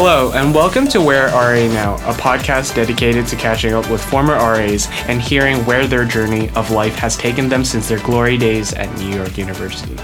Hello, and welcome to Where RA Now, a podcast dedicated to catching up with former RAs and hearing where their journey of life has taken them since their glory days at New York University.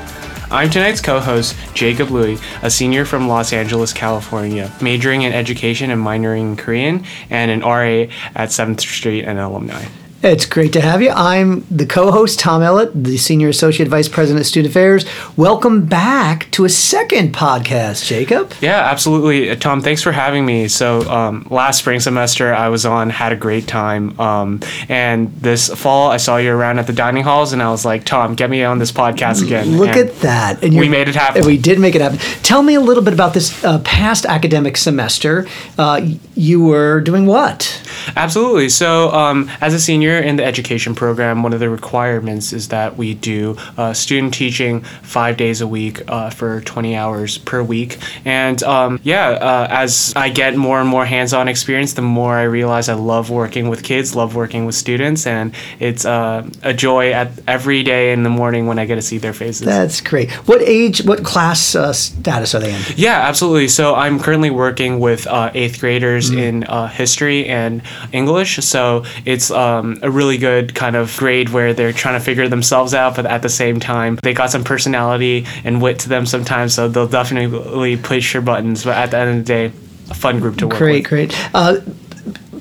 I'm tonight's co host, Jacob Louie, a senior from Los Angeles, California, majoring in education and minoring in Korean, and an RA at 7th Street and alumni. It's great to have you. I'm the co host, Tom Ellett, the Senior Associate Vice President of Student Affairs. Welcome back to a second podcast, Jacob. Yeah, absolutely. Uh, Tom, thanks for having me. So, um, last spring semester I was on, had a great time. Um, and this fall I saw you around at the dining halls, and I was like, Tom, get me on this podcast again. Look And at that. And we made it happen. We did make it happen. Tell me a little bit about this uh, past academic semester. Uh, you were doing what? Absolutely. So, um, as a senior in the education program, one of the requirements is that we do uh, student teaching five days a week uh, for 20 hours per week. And um, yeah, uh, as I get more and more hands on experience, the more I realize I love working with kids, love working with students, and it's uh, a joy at every day in the morning when I get to see their faces. That's great. What age, what class uh, status are they in? Yeah, absolutely. So I'm currently working with uh, eighth graders in uh, history and English. So it's um, a really good kind of grade where they're trying to figure themselves out, but at the same time, they got some personality and wit to them sometimes. So they'll definitely push your buttons. But at the end of the day, a fun group to work Great, with. great. Uh,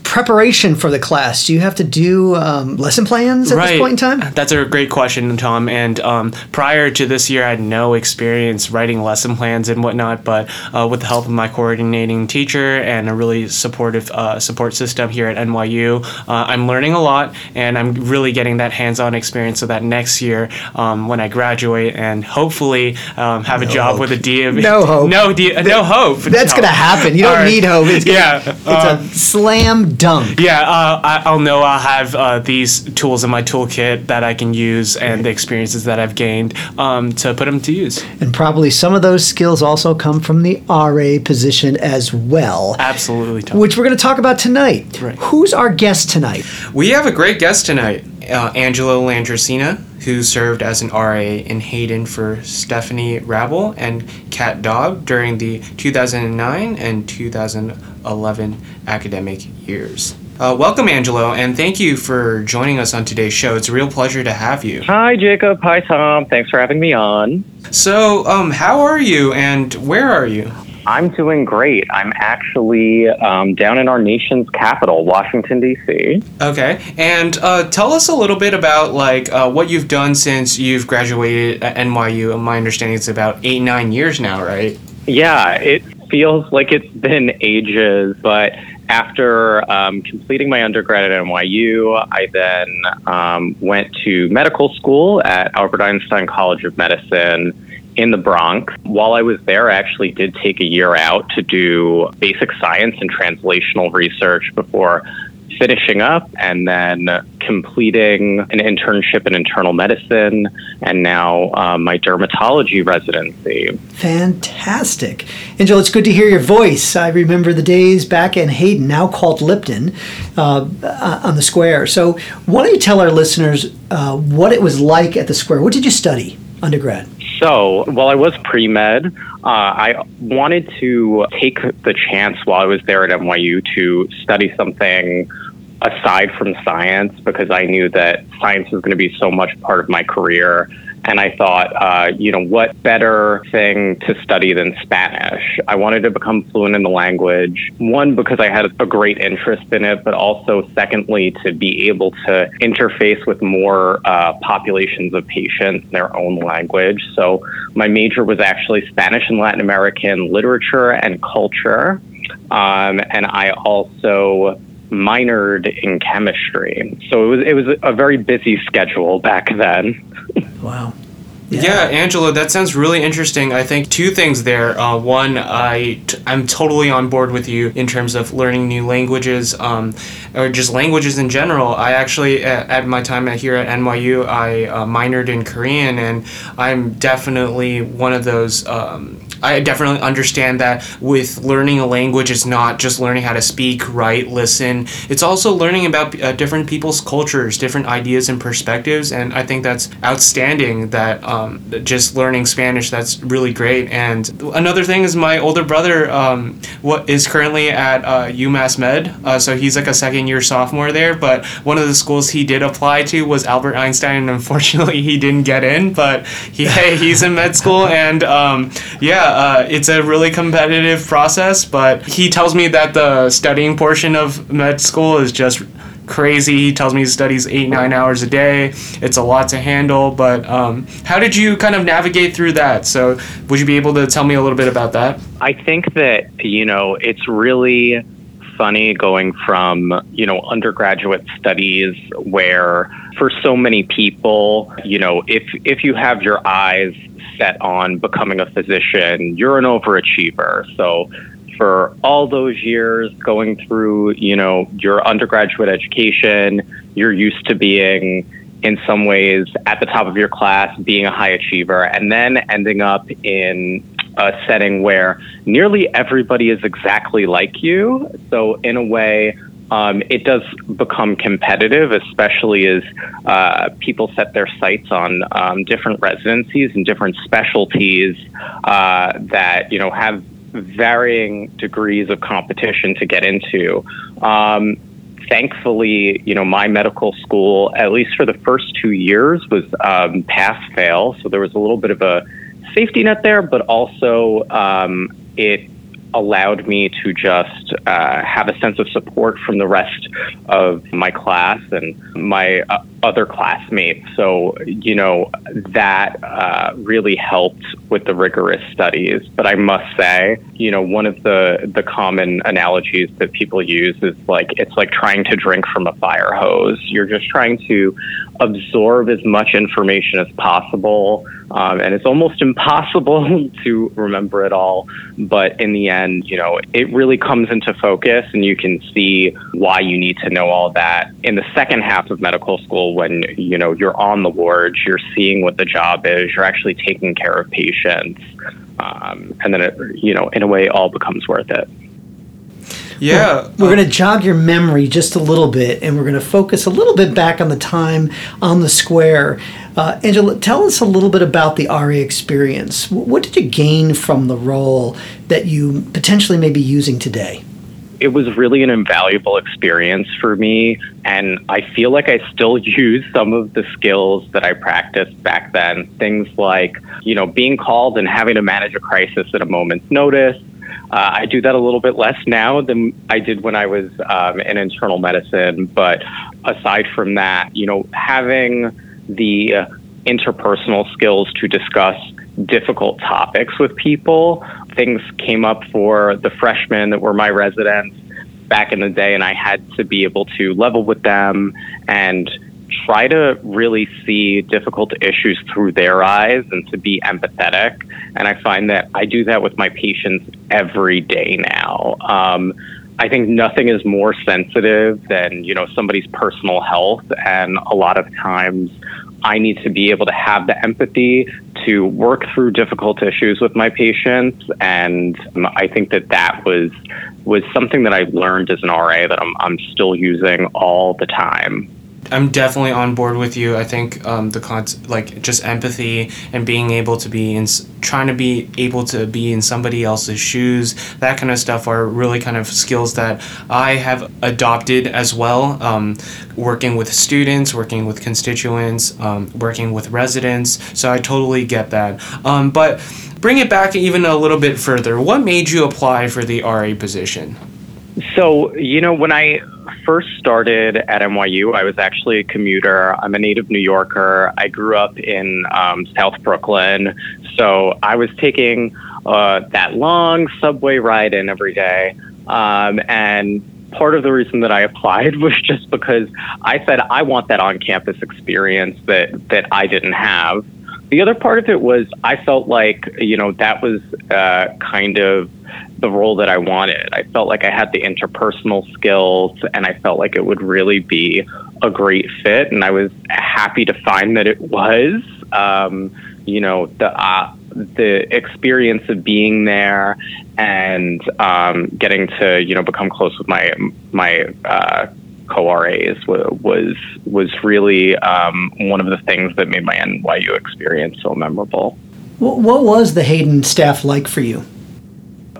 preparation for the class. Do you have to do um, lesson plans at this point in time? That's a great question, Tom. And um, prior to this year, I had no experience writing lesson plans and whatnot. But uh, with the help of my coordinating teacher and a really supportive uh, support system here at NYU, uh, I'm learning a lot, and I'm really getting that hands-on experience. So that next year, um, when I graduate and hopefully um, have a job hope. with a of No hope. no D, no hope. That's No. going to happen. You don't All right. need hope. It's gonna, Yeah, It's a slam dunk. yeah, uh, I, I'll know I'll have uh, these tools in my toolkit that I can use and the experiences that I've gained um, to put them to use. And probably some of those skills also come from the RA position as well, Absolutely, Tom. which we're going to talk about tonight. Right. Who's our guest tonight? We have a great guest tonight, uh, Angelo Landracina, who served as an RA in Hayden for Stephanie Rabel and Kat Dog during the 2009 and 2011 academic years. Uh, welcome, Angelo, and thank you for joining us on today's show. It's a real pleasure to have you. Hi, Jacob. Hi, Tom. Thanks for having me on. So, um, how are you, and where are you? I'm doing great. I'm actually um, down in our nation's capital, Washington, D.C. Okay, and uh, tell us a little bit about like uh, what you've done since you've graduated at NYU. My understanding it's about eight nine years now, right? Yeah, it feels like it's been ages, but after um, completing my undergrad at NYU, I then um, went to medical school at Albert Einstein College of Medicine in the Bronx. While I was there, I actually did take a year out to do basic science and translational research before finishing up and then completing an internship in internal medicine and now uh, my dermatology residency. Fantastic. Angel, it's good to hear your voice. I remember the days back in Hayden, now called Lipton, uh, uh, on the square. So, why don't you tell our listeners uh, what it was like at the square? What did you study undergrad? So, while I was pre med, uh, I wanted to take the chance while I was there at NYU to study something aside from science because I knew that science was going to be so much part of my career. And I thought, uh, you know, what better thing to study than Spanish? I wanted to become fluent in the language. One, because I had a great interest in it, but also, secondly, to be able to interface with more uh, populations of patients in their own language. So my major was actually Spanish and Latin American literature and culture. Um, and I also minored in chemistry. So it was it was a very busy schedule back then. Wow. Yeah. Angelo, that sounds really interesting. I think two things there. Uh, one, I t- I'm totally on board with you in terms of learning new languages, um, or just languages in general. I actually, at, at my time here at NYU, I uh, minored in Korean, and I'm definitely one of those. Um, I definitely understand that with learning a language, it's not just learning how to speak, write, listen. It's also learning about uh, different people's cultures, different ideas and perspectives, and I think that's outstanding that um, just learning Spanish. That's really great. And another thing is my older brother, um, what is currently at uh, UMass Med. Uh, so he's like a second year sophomore there. But one of the schools he did apply to was Albert Einstein, and unfortunately he didn't get in. But he he's in med school, and um, yeah, uh, it's a really competitive process. But he tells me that the studying portion of med school is just crazy. He tells me he studies eight, nine hours a day. It's a lot to handle. But um, how did you kind of navigate through that? So, would you be able to tell me a little bit about that? I think that, you know, it's really funny going from, you know, undergraduate studies where for so many people, you know, if if you have your eyes set on becoming a physician, you're an overachiever. So for all those years going through, you know, your undergraduate education, you're used to being in some ways at the top of your class, being a high achiever, and then ending up in a setting where nearly everybody is exactly like you. So, in a way, um, it does become competitive, especially as uh, people set their sights on um, different residencies and different specialties uh, that you know have varying degrees of competition to get into. Um, thankfully, you know, my medical school, at least for the first two years, was um, pass fail. So there was a little bit of a safety net there, but also um, it allowed me to just uh, have a sense of support from the rest of my class and my uh, other classmates. So, you know, that uh, really helped with the rigorous studies. But I must say, you know, one of the, the common analogies that people use is like it's like trying to drink from a fire hose. You're just trying to absorb as much information as possible. Um, and it's almost impossible to remember it all. But in the end, you know, it really comes into focus and you can see why you need to know all that. In the second half of medical school, when, you know, you're on the wards, you're seeing what the job is, you're actually taking care of patients. Um, and then it, you know, in a way, all becomes worth it. Yeah. Well, we're going to jog your memory just a little bit and we're going to focus a little bit back on the time on the square. Uh, Angelo, tell us a little bit about the RA experience. What did you gain from the role that you potentially may be using today? it was really an invaluable experience for me. And I feel like I still use some of the skills that I practiced back then. Things like, you know, being called and having to manage a crisis at a moment's notice, uh, I do that a little bit less now than I did when I was um, in internal medicine. But aside from that, you know, having the interpersonal skills to discuss difficult topics with people. Things came up for the freshmen that were my residents back in the day, and I had to be able to level with them and try to really see difficult issues through their eyes and to be empathetic. And I find that I do that with my patients every day now. Um, I think nothing is more sensitive than you know somebody's personal health, and a lot of times I need to be able to have the empathy to work through difficult issues with my patients, and I think that that was was something that I learned as an RA that I'm I'm still using all the time. I'm definitely on board with you. I think um, the con like just empathy and being able to be in trying to be able to be in somebody else's shoes, that kind of stuff are really kind of skills that I have adopted as well. Um, working with students, working with constituents, um, working with residents. So I totally get that. Um, but bring it back even a little bit further. What made you apply for the RA position? So, you know, when I first started at NYU, I was actually a commuter. I'm a native New Yorker. I grew up in um, South Brooklyn. So I was taking uh, that long subway ride in every day. Um, and part of the reason that I applied was just because I said I want that on campus experience that, that I didn't have. The other part of it was I felt like, you know, that was uh, kind of the role that I wanted. I felt like I had the interpersonal skills and I felt like it would really be a great fit. And I was happy to find that it was. Um, you know, the, uh, the experience of being there and um, getting to, you know, become close with my, my, uh, co-RAs was was really um, one of the things that made my NYU experience so memorable. What was the Hayden staff like for you?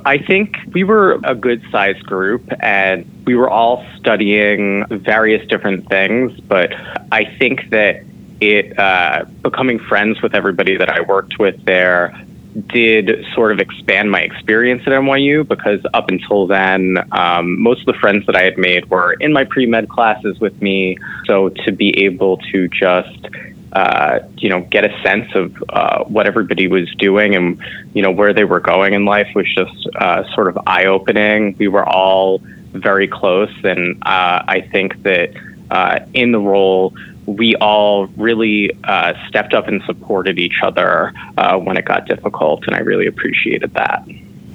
I think we were a good sized group and we were all studying various different things, but I think that it uh, becoming friends with everybody that I worked with there did sort of expand my experience at NYU because up until then, um, most of the friends that I had made were in my pre med classes with me. So to be able to just uh, you know, get a sense of uh, what everybody was doing and, you know, where they were going in life was just uh, sort of eye opening. We were all very close. And uh, I think that uh, in the role, we all really uh, stepped up and supported each other when it got difficult. And I really appreciated that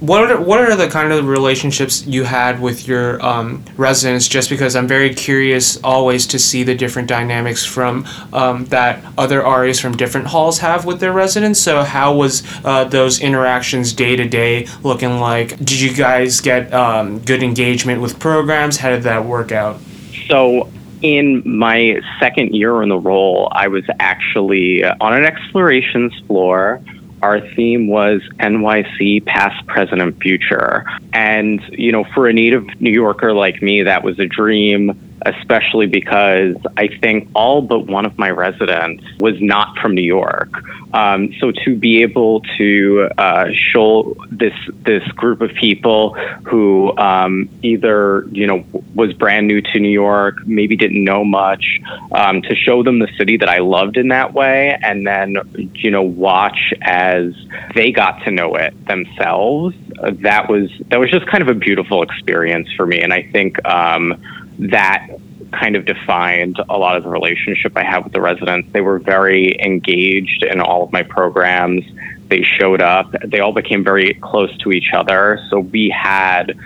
what are what are the kind of relationships you had with your um, residents? Just because I'm very curious always to see the different dynamics from um, that other RAs from different halls have with their residents. So how was uh, those interactions day to day looking like? Did you guys get um, good engagement with programs? How did that work out? So in my second year in the role, I was actually uh, on an explorations floor our theme was NYC past, present, and future. And, you know, for a native New Yorker like me, that was a dream especially because I think all but one of my residents was not from New York. Um, so to be able to uh, show this this group of people who um, either you know was brand new to New York, maybe didn't know much, um, to show them the city that I loved in that way, and then you know watch as they got to know it themselves. Uh, that was that was just kind of a beautiful experience for me, and I think um, that kind of defined a lot of the relationship I had with the residents. They were very engaged in all of my programs. They showed up. They all became very close to each other. So we had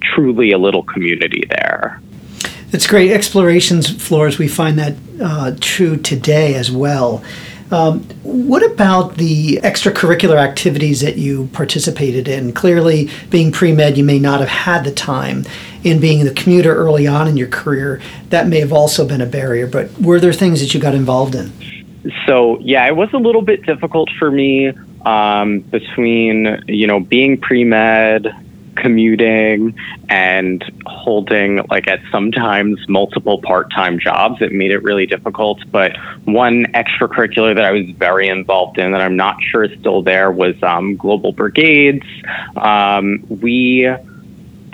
truly a little community there. It's great. Explorations floors, we find that uh, true today as well. Um, what about the extracurricular activities that you participated in? Clearly, being pre med, you may not have had the time. In being the commuter early on in your career, that may have also been a barrier. But were there things that you got involved in? So, yeah, it was a little bit difficult for me um, between, you know, being pre med, commuting and holding like at sometimes multiple part-time jobs it made it really difficult. But one extracurricular that i was very involved in that i'm not sure is still there was um, global brigades. Um, we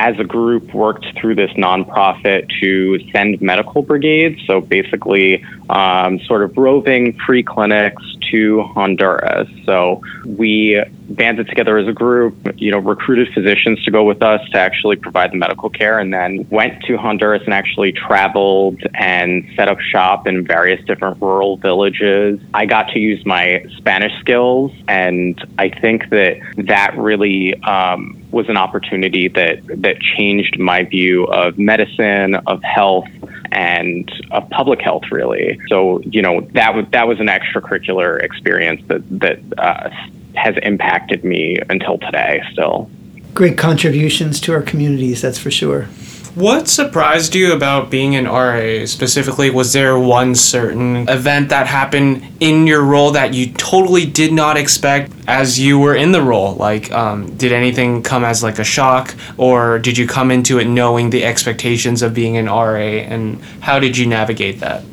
as a group worked through this nonprofit to send medical brigades. So basically um, sort of roving free clinics to honduras so we banded together as a group, you know, recruited physicians to go with us to actually provide the medical care, and then went to Honduras and actually traveled and set up shop in various different rural villages. I got to use my Spanish skills, and I think that that really um, was an opportunity that that changed my view of medicine, of health, and of public health really so you know that was that was an extracurricular experience that that uh, has impacted me until today still. Great contributions to our communities, that's for sure. What surprised you about being an RA specifically? Was there one certain event that happened in your role that you totally did not expect as you were in the role? Like, um, did anything come as like a shock, or did you come into it knowing the expectations of being an RA, and how did you navigate that?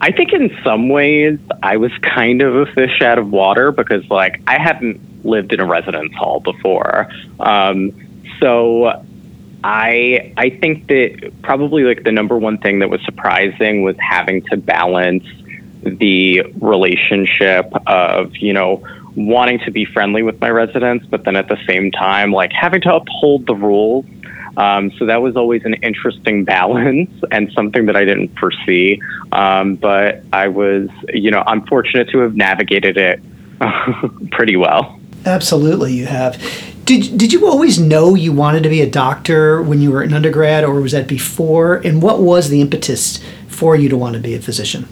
I think in some ways I was kind of a fish out of water because like I hadn't lived in a residence hall before. Um, so I I think that probably like the number one thing that was surprising was having to balance the relationship of, you know, wanting to be friendly with my residents, but then at the same time like having to uphold the rules um, so that was always an interesting balance and something that I didn't foresee. Um, but I was, you know, I'm fortunate to have navigated it pretty well. Absolutely, you have. Did, did you always know you wanted to be a doctor when you were an undergrad, or was that before? And what was the impetus for you to want to be a physician?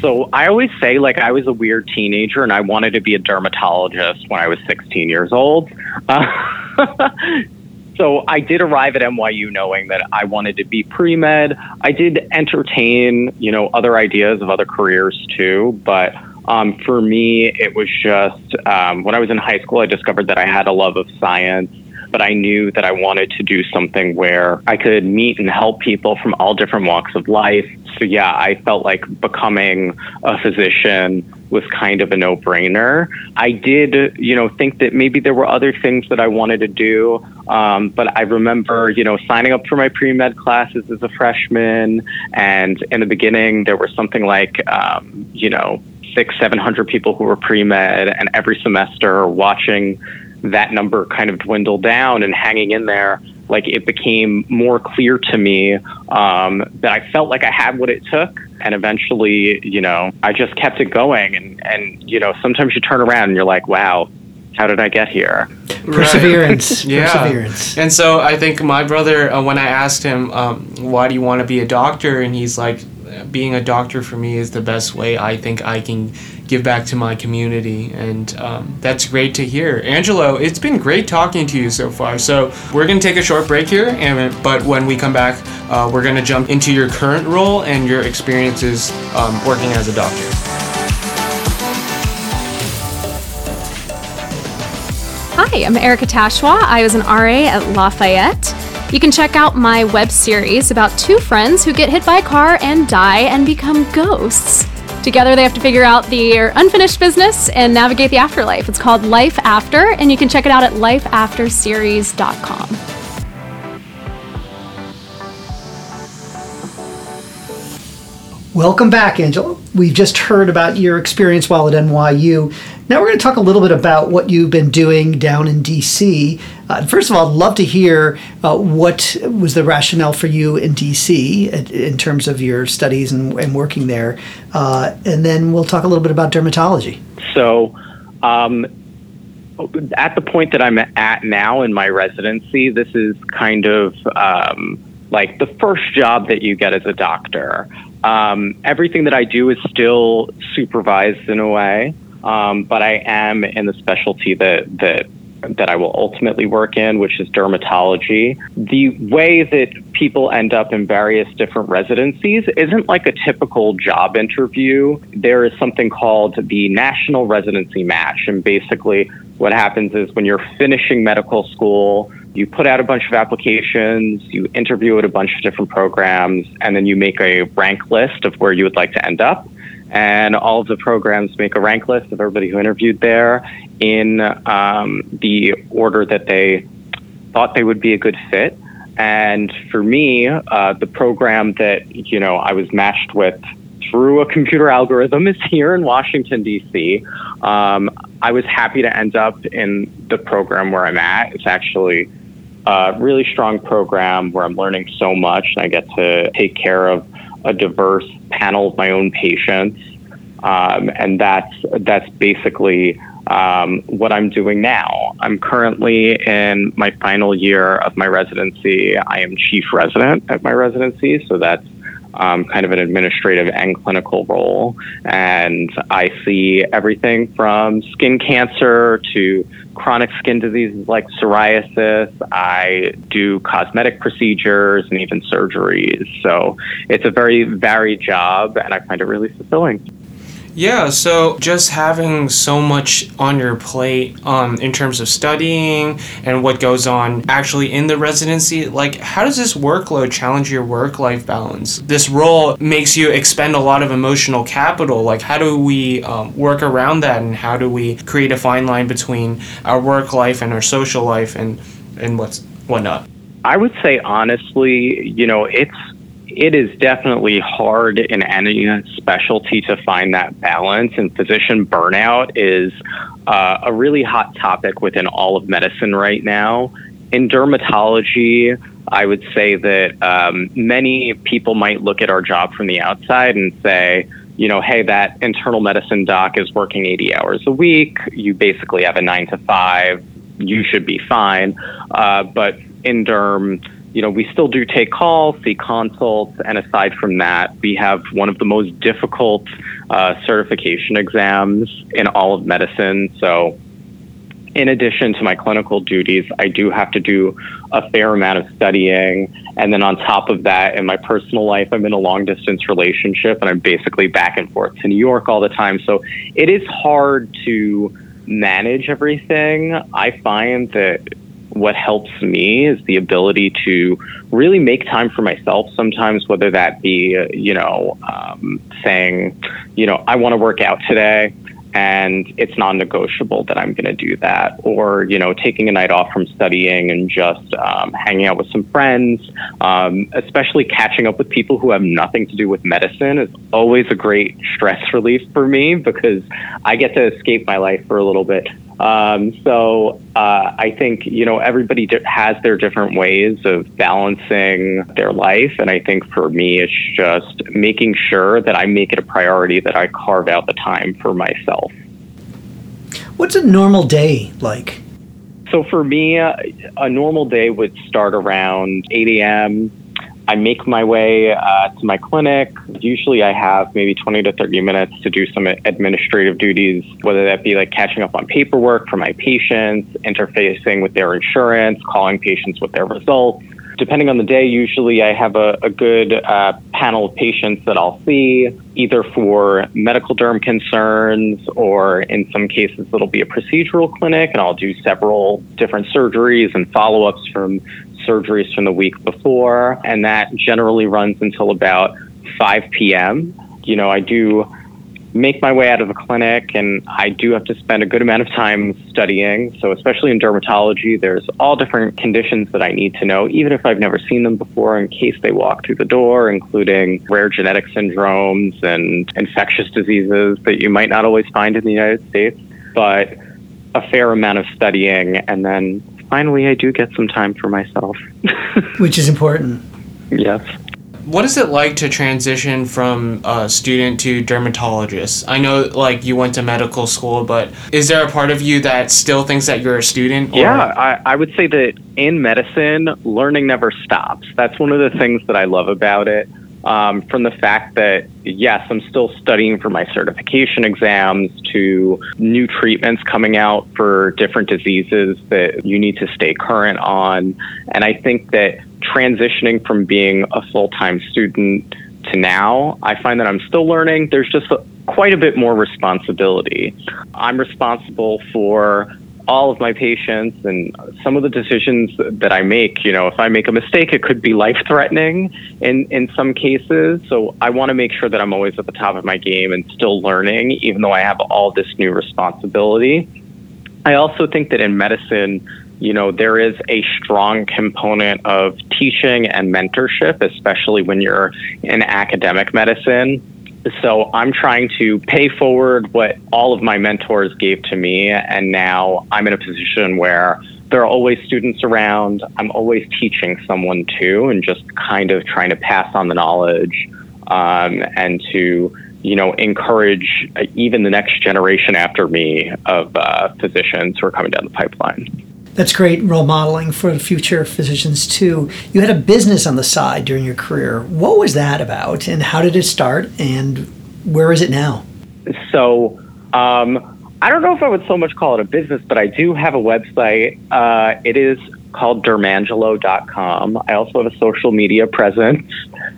So I always say, like, I was a weird teenager and I wanted to be a dermatologist when I was 16 years old. Uh, So I did arrive at NYU knowing that I wanted to be pre med. I did entertain, you know, other ideas of other careers too, but um, for me, it was just um, when I was in high school, I discovered that I had a love of science, but I knew that I wanted to do something where I could meet and help people from all different walks of life. So, yeah, I felt like becoming a physician was kind of a no brainer. I did, you know, think that maybe there were other things that I wanted to do. Um, but I remember, you know, signing up for my pre med classes as a freshman. And in the beginning, there was something like, um, you know, six, seven hundred people who were pre med, and every semester watching that number kind of dwindle down and hanging in there, like it became more clear to me um, that I felt like I had what it took. And eventually, you know, I just kept it going. And, and, you know, sometimes you turn around and you're like, wow, how did I get here? Perseverance. yeah. Perseverance. And so I think my brother, uh, when I asked him, um, why do you want to be a doctor? And he's like, being a doctor for me is the best way I think I can give back to my community. And um, that's great to hear. Angelo, it's been great talking to you so far. So we're going to take a short break here. And, but when we come back, uh, we're going to jump into your current role and your experiences um, working as a doctor. Hi, I'm Erica Tashwa. I was an RA at Lafayette. You can check out my web series about two friends who get hit by a car and die and become ghosts. Together, they have to figure out their unfinished business and navigate the afterlife. It's called Life After, and you can check it out at lifeafterseries.com. Welcome back, Angelo. We've just heard about your experience while at NYU. Now we're going to talk a little bit about what you've been doing down in DC. Uh, first of all, I'd love to hear uh, what was the rationale for you in DC in terms of your studies and, and working there. Uh, and then we'll talk a little bit about dermatology. So, um, at the point that I'm at now in my residency, this is kind of um, like the first job that you get as a doctor. Um, everything that I do is still supervised in a way, um, but I am in the specialty that that that I will ultimately work in, which is dermatology. The way that people end up in various different residencies isn't like a typical job interview. There is something called the National Residency Match. And basically, what happens is when you're finishing medical school, you put out a bunch of applications, you interview at a bunch of different programs, and then you make a rank list of where you would like to end up. And all of the programs make a rank list of everybody who interviewed there in um, the order that they thought they would be a good fit. And for me, uh, the program that you know I was matched with through a computer algorithm is here in Washington D.C. Um, I was happy to end up in the program where I'm at. It's actually a really strong program where I'm learning so much, and I get to take care of a diverse panel of my own patients, um, and that's that's basically um, what I'm doing now. I'm currently in my final year of my residency. I am chief resident at my residency, so that's um, kind of an administrative and clinical role. And I see everything from skin cancer to chronic skin diseases like psoriasis. I do cosmetic procedures and even surgeries. So it's a very varied job, and I find it really fulfilling. Yeah, so just having so much on your plate um, in terms of studying and what goes on actually in the residency, like how does this workload challenge your work life balance? This role makes you expend a lot of emotional capital. Like, how do we um, work around that and how do we create a fine line between our work life and our social life and, and what's whatnot? I would say honestly, you know, it's it is definitely hard in any specialty to find that balance, and physician burnout is uh, a really hot topic within all of medicine right now. In dermatology, I would say that um, many people might look at our job from the outside and say, you know, hey, that internal medicine doc is working 80 hours a week. You basically have a nine to five. You should be fine. Uh, but in derm, you know, we still do take calls, see consults, and aside from that, we have one of the most difficult uh, certification exams in all of medicine. So in addition to my clinical duties, I do have to do a fair amount of studying. And then on top of that, in my personal life, I'm in a long distance relationship and I'm basically back and forth to New York all the time. So it is hard to manage everything. I find that what helps me is the ability to really make time for myself sometimes, whether that be, you know, um, saying, you know, I want to work out today and it's non-negotiable that I'm going to do that, or you know, taking a night off from studying and just um, hanging out with some friends, um, especially catching up with people who have nothing to do with medicine is always a great stress relief for me because I get to escape my life for a little bit. Um, so uh, I think you know everybody has their different ways of balancing their life, and I think for me it's just making sure that I make it a priority that I carve out the time for myself. What's a normal day like? So for me, uh, a normal day would start around 8 a.m. I make my way uh, to my clinic. Usually, I have maybe 20 to 30 minutes to do some administrative duties, whether that be like catching up on paperwork for my patients, interfacing with their insurance, calling patients with their results. Depending on the day, usually I have a, a good uh, panel of patients that I'll see, either for medical derm concerns or in some cases it'll be a procedural clinic, and I'll do several different surgeries and follow ups from surgeries from the week before, and that generally runs until about 5 p.m. You know, I do make my way out of the clinic and I do have to spend a good amount of time studying. So, especially in dermatology, there's all different conditions that I need to know, even if I've never seen them before, in case they walk through the door, including rare genetic syndromes and infectious diseases that you might not always find in the United States. But a fair amount of studying and then finally I do get some time for myself. Which is important. Yes. What is it like to transition from a student to dermatologist? I know, like, you went to medical school, but is there a part of you that still thinks that you're a student? Or? Yeah, I, I would say that in medicine, learning never stops. That's one of the things that I love about it um, from the fact that, yes, I'm still studying for my certification exams to new treatments coming out for different diseases that you need to stay current on. And I think that transitioning from being a full time student to now, I find that I'm still learning. There's just a, quite a bit more responsibility. I'm responsible for all of my patients and some of the decisions that I make, you know, if I make a mistake, it could be life threatening in, in some cases. So I want to make sure that I'm always at the top of my game and still learning, even though I have all this new responsibility. I also think that in medicine, you know, there is a strong component of teaching and mentorship, especially when you're in academic medicine so I'm trying to pay forward what all of my mentors gave to me. And now I'm in a position where there are always students around. I'm always teaching someone too, and just kind of trying to pass on the knowledge um, and to, you know, encourage even the next generation after me of uh, physicians who are coming down the pipeline. That's great role modeling for future physicians too. You had a business on the side during your career. What was that about, and how did it start, and where is it now? So, um, I don't know if I would so much call it a business, but I do have a website. Uh, it is called dermangelo.com. I also have a social media presence.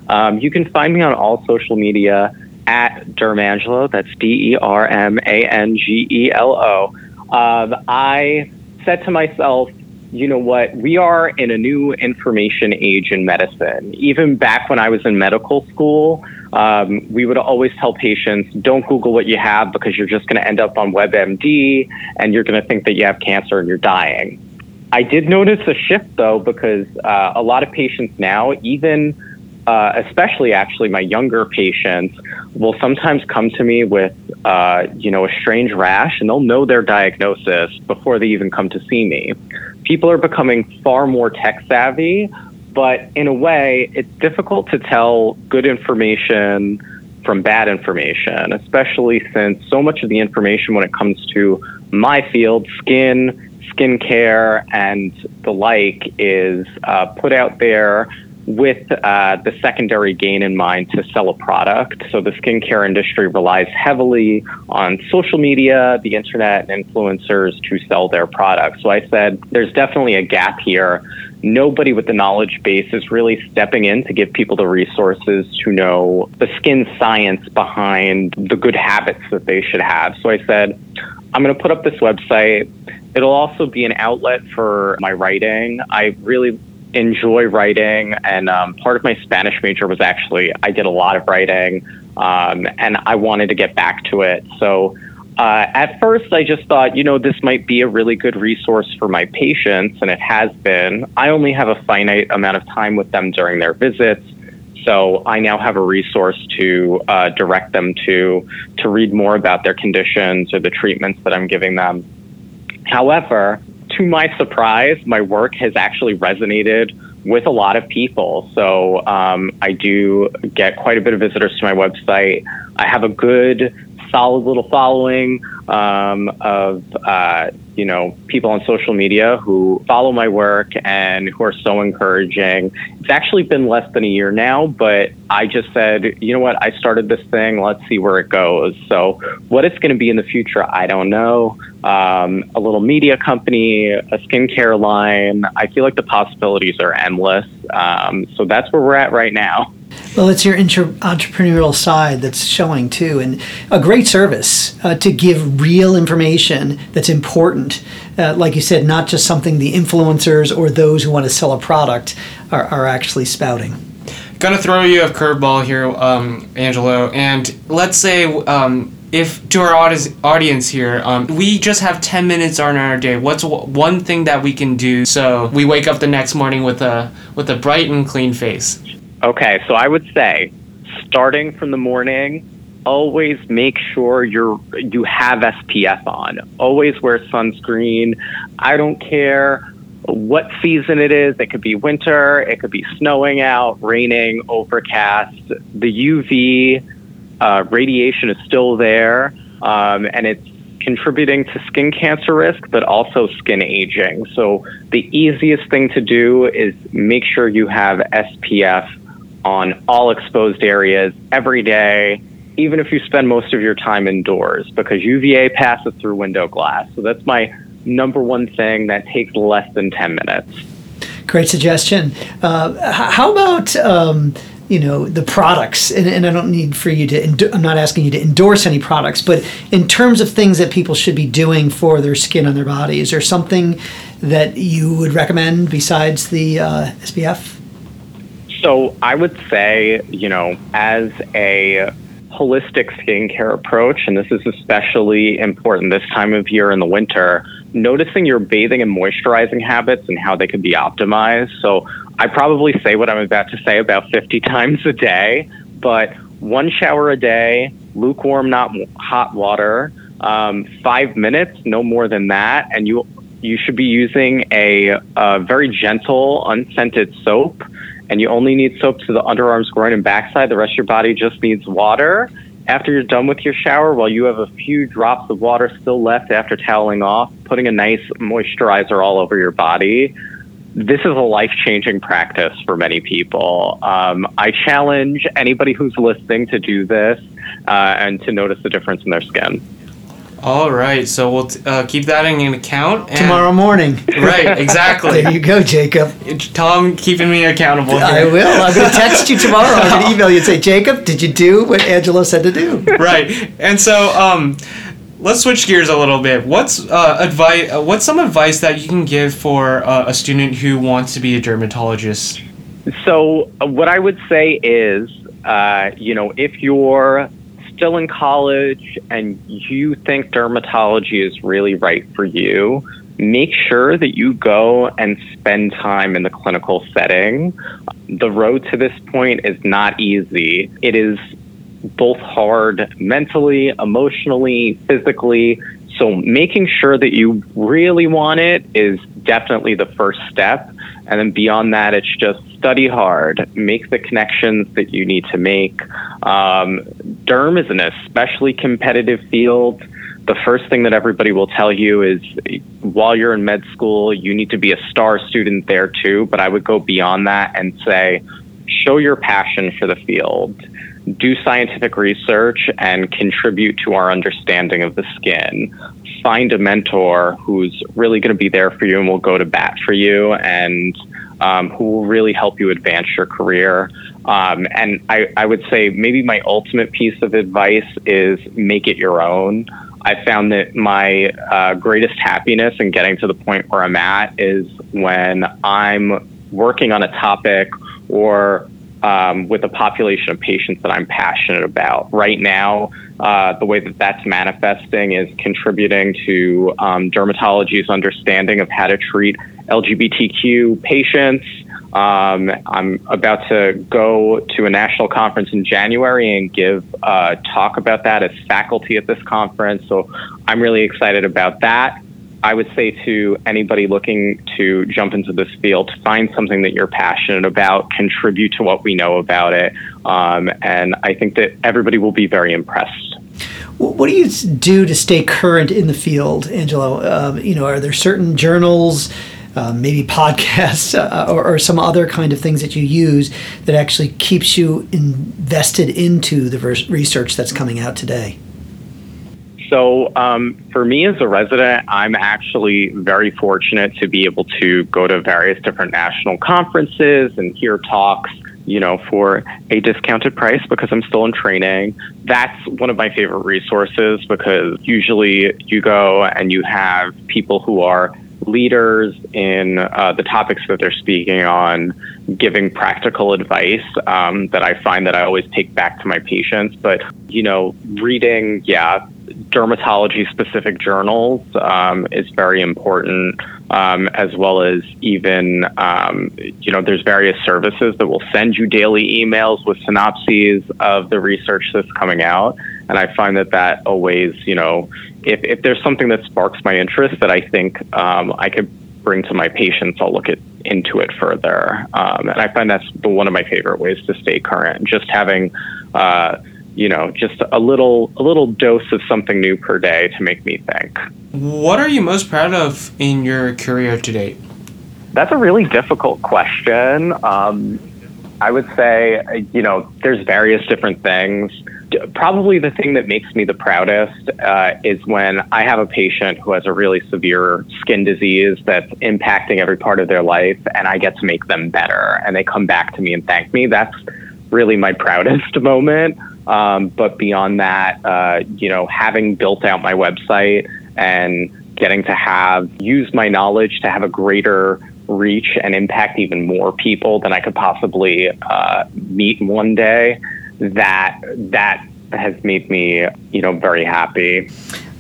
Um, you can find me on all social media at Dermangelo. That's D E R M A N G E L O. Um, I said to myself, you know what? We are in a new information age in medicine. Even back when I was in medical school, um, we would always tell patients, don't Google what you have because you're just going to end up on WebMD and you're going to think that you have cancer and you're dying. I did notice a shift though, because uh, a lot of patients now, even uh, especially actually my younger patients, will sometimes come to me with, uh, you know, a strange rash, and they'll know their diagnosis before they even come to see me. People are becoming far more tech savvy, but in a way, it's difficult to tell good information from bad information, especially since so much of the information when it comes to my field, skin, skincare, and the like, is uh, put out there with uh, the secondary gain in mind to sell a product. So the skincare industry relies heavily on social media, the internet, and influencers to sell their products. So I said, there's definitely a gap here. Nobody with the knowledge base is really stepping in to give people the resources to know the skin science behind the good habits that they should have. So I said, I'm going to put up this website. It'll also be an outlet for my writing. I really enjoy writing, and um, part of my Spanish major was actually I did a lot of writing, um, and I wanted to get back to it. So uh, at first, I just thought, you know, this might be a really good resource for my patients, and it has been. I only have a finite amount of time with them during their visits. So I now have a resource to uh, direct them to to read more about their conditions or the treatments that I'm giving them. However, to my surprise, my work has actually resonated with a lot of people. So um, I do get quite a bit of visitors to my website. I have a good, solid little following um, of uh, you know people on social media who follow my work and who are so encouraging. It's actually been less than a year now, but I just said, you know what, I started this thing. Let's see where it goes. So what it's going to be in the future, I don't know. Um, a little media company, a skincare line. I feel like the possibilities are endless. Um, so that's where we're at right now. Well, it's your inter- entrepreneurial side that's showing too, and a great service uh, to give real information that's important. Uh, like you said, not just something the influencers or those who want to sell a product are, are actually spouting. Gonna throw you a curveball here, um, Angelo, and let's say um, if to our audience here, um, we just have 10 minutes on our day. What's one thing that we can do so we wake up the next morning with a with a bright and clean face? Okay, so I would say starting from the morning, always make sure you're you have SPF on. Always wear sunscreen. I don't care what season it is. It could be winter, it could be snowing out, raining, overcast. The UV uh, radiation is still there, um, and it's contributing to skin cancer risk, but also skin aging. So the easiest thing to do is make sure you have SPF on all exposed areas every day, even if you spend most of your time indoors, because UVA passes through window glass. So that's my number one thing that takes less than 10 minutes. Great suggestion. Uh, how about um, you know the products? And, and, I don't need for you to. I'm not asking you to endorse any products, but in terms of things that people should be doing for their skin on their body, is there something that you would recommend besides the uh, SPF? So I would say, you know, as a holistic skincare approach, and this is especially important this time of year in the winter, noticing your bathing and moisturizing habits and how they can be optimized. So I probably say what I'm about to say about 50 times a day, but one shower a day, lukewarm, not hot water, um, five minutes, no more than that, and you you should be using a, a very gentle, unscented soap and you only need soap to the underarms, groin, and backside. The rest of your body just needs water. After you're done with your shower, while you have a few drops of water still left after toweling off, putting a nice moisturizer all over your body. This is a life changing practice for many people. Um, I challenge anybody who's listening to do this uh, and to notice the difference in their skin. All right, so we'll t- uh, keep that in account. Tomorrow morning. Right, exactly. there you go, Jacob. Tom keeping me accountable. Here. I will. I'm going to text you tomorrow. I'm going to email you and say, Jacob, did you do what Angelo said to do? right, and so um, let's switch gears a little bit. What's uh, advice? Uh, what's some advice that you can give for uh, a student who wants to be a dermatologist? So, uh, what I would say is, uh, you know, if you're still in college and you think dermatology is really right for you, make sure that you go and spend time in the clinical setting. The road to this point is not easy. It is both hard mentally, emotionally, physically. So making sure that you really want it is definitely the first step. And then beyond that, it's just study hard, make the connections that you need to make. Um, derm is an especially competitive field. the first thing that everybody will tell you is while you're in med school, you need to be a star student there too. But I would go beyond that and say, show your passion for the field, do scientific research, and contribute to our understanding of the skin. Find a mentor who's really going to be there for you and will go to bat for you and um, who will really help you advance your career. Um, and I, I would say maybe my ultimate piece of advice is make it your own. I found that my uh, greatest happiness in getting to the point where I'm at is when I'm working on a topic or um, with a population of patients that I'm passionate about. Right now, uh, the way that that's manifesting is contributing to um, dermatology's understanding of how to treat LGBTQ patients. Um, I'm about to go to a national conference in January and give a talk about that as faculty at this conference. So I'm really excited about that. I would say to anybody looking to jump into this field, find something that you're passionate about, contribute to what we know about it, um, and I think that everybody will be very impressed. What do you do to stay current in the field, Angelo? Um, you know, are there certain journals? Uh, maybe podcasts uh, or, or, some other kind of things that you use that actually keeps you invested into the research that's coming out today? So, um, for me as a resident, I'm actually very fortunate to be able to go to various different national conferences and hear talks, you know, for a discounted price because I'm still in training. That's one of my favorite resources because usually you go and you have people who are leaders in uh, the topics that they're speaking on, giving practical advice um, that I find that I always take back to my patients. But, you know, reading, yeah, dermatology specific journals um, is very important, um, as well as even, um, you know, there's various services that will send you daily emails with synopses of the research that's coming out. And I find that that always, you know, if, if there's something that sparks my interest that I think um, I could bring to my patients, I'll look at into it further. Um, and I find that's one of my favorite ways to stay current. Just having uh, you know, just a little a little dose of something new per day to make me think. What are you most proud of in your career to date? That's a really difficult question. Um, I would say, you know, there's various different things. Probably the thing that makes me the proudest uh, is when I have a patient who has a really severe skin disease that's impacting every part of their life, and I get to make them better, and they come back to me and thank me. That's really my proudest moment. Um, but beyond that, uh, you know, having built out my website and getting to have used my knowledge to have a greater reach and impact even more people than I could possibly uh, meet one day, that that has made me, you know, very happy.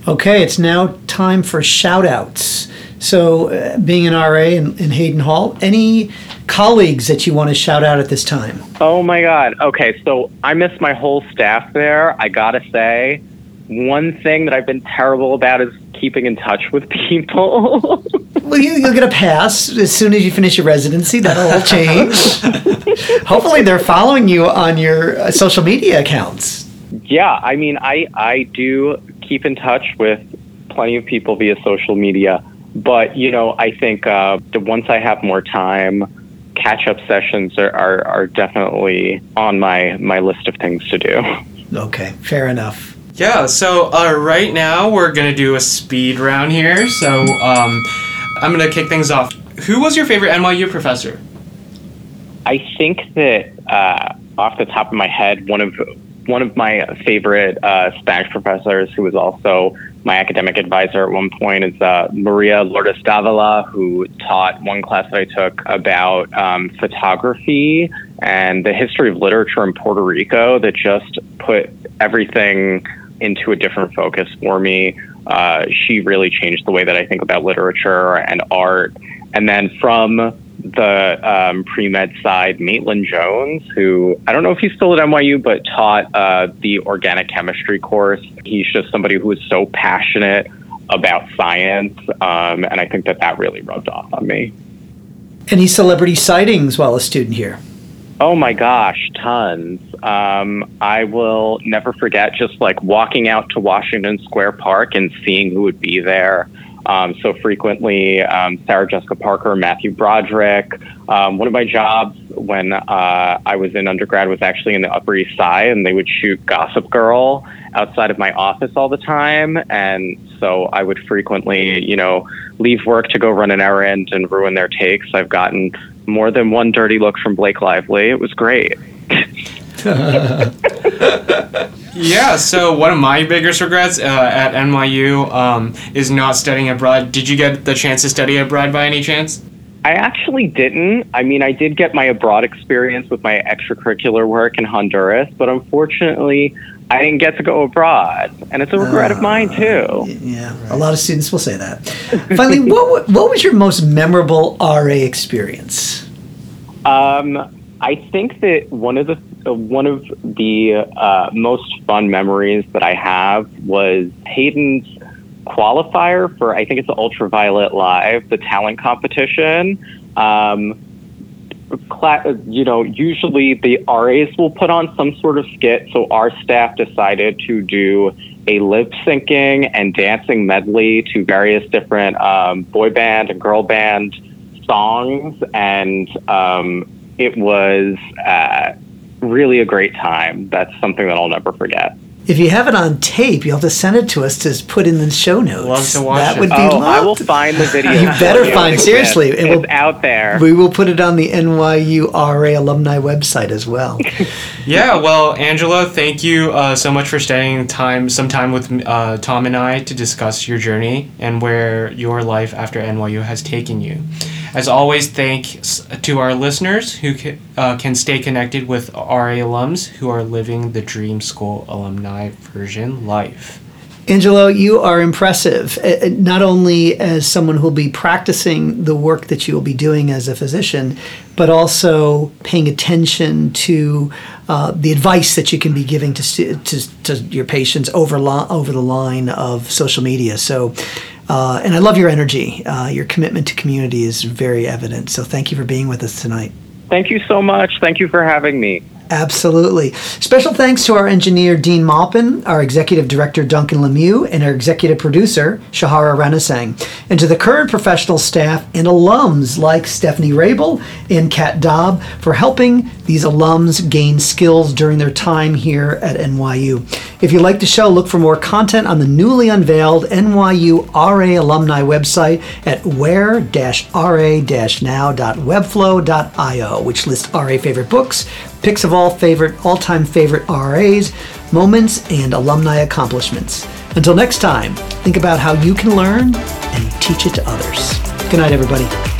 Okay, it's now time for shout outs. So, uh, being an RA in, in Hayden Hall, any colleagues that you want to shout out at this time? Oh my God. Okay, so I miss my whole staff there. I gotta say, one thing that I've been terrible about is keeping in touch with people. well, you, will get a pass as soon as you finish your residency. That'll all change. Hopefully, they're following you on your uh, social media accounts. Yeah, I mean, I I do keep in touch with plenty of people via social media. But you know, I think uh, once I have more time, catch up sessions are, are, are definitely on my my list of things to do. Okay, fair enough. Yeah, so uh, right now we're gonna do a speed round here. So um, I'm gonna kick things off. Who was your favorite NYU professor? I think that uh, off the top of my head, one of one of my favorite uh, Spanish professors, who was also my academic advisor at one point is uh, Maria Lourdes Davila, who taught one class that I took about um, photography and the history of literature in Puerto Rico that just put everything into a different focus for me. Uh, she really changed the way that I think about literature and art. And then from the um, pre med side, Maitland Jones, who I don't know if he's still at NYU, but taught uh, the organic chemistry course. He's just somebody who is so passionate about science, um, and I think that that really rubbed off on me. Any celebrity sightings while a student here? Oh my gosh, tons. Um, I will never forget just like walking out to Washington Square Park and seeing who would be there. Um, so frequently, um, Sarah Jessica Parker, Matthew Broderick. Um, one of my jobs when uh, I was in undergrad was actually in the Upper East Side, and they would shoot Gossip Girl outside of my office all the time. And so I would frequently, you know, leave work to go run an errand and ruin their takes. I've gotten more than one dirty look from Blake Lively. It was great. Yeah, so one of my biggest regrets uh, at NYU um, is not studying abroad. Did you get the chance to study abroad by any chance? I actually didn't. I mean, I did get my abroad experience with my extracurricular work in Honduras, but unfortunately, I didn't get to go abroad, and it's a regret of mine too. Yeah, a lot of students will say that. Finally, what what was your most memorable RA experience? Um, I think that one of the uh, one of the uh, most fun memories that I have was Hayden's qualifier for I think it's the Ultraviolet Live, the talent competition. Um, you know, usually the RAs will put on some sort of skit, so our staff decided to do a lip syncing and dancing medley to various different um, boy band and girl band songs, and um, it was uh, really a great time. That's something that I'll never forget. If you have it on tape, you'll have to send it to us to put in the show notes. Love to watch that it. would be Oh, I will find the video. You better for find- It's- seriously, it it's, will- out there. We will put it on the NYU RA alumni website as well. Yeah, well, Angelo, thank you uh, so much for spending time, some time with uh, Tom and I to discuss your journey and where your life after NYU has taken you. As always, thanks to our listeners who ca- uh, can stay connected with RA alums who are living the Dream School alumni version life. Angelo, you are impressive, uh, uh, not only as someone who will be practicing the work that you will be doing as a physician, but also paying attention to uh, the advice that you can be giving to, to, to your patients over, lo- over the line of social media. So, uh, and I love your energy. Uh, your commitment to community is very evident. So, thank you for being with us tonight. Thank you so much. Thank you for having me. Absolutely. Special thanks to our engineer, Dean Maupin, our executive director, Duncan Lemieux, and our executive producer, Shahara Renasang, and to the current professional staff and alums like Stephanie Rabel and Kat Dobb for helping these alums gain skills during their time here at NYU. If you like the show, look for more content on the newly unveiled NYU RA alumni website at where-ra-now.webflow.io, which lists RA favorite books, pics of all favorite all-time favorite RAs, moments, and alumni accomplishments. Until next time, think about how you can learn and teach it to others. Good night, everybody.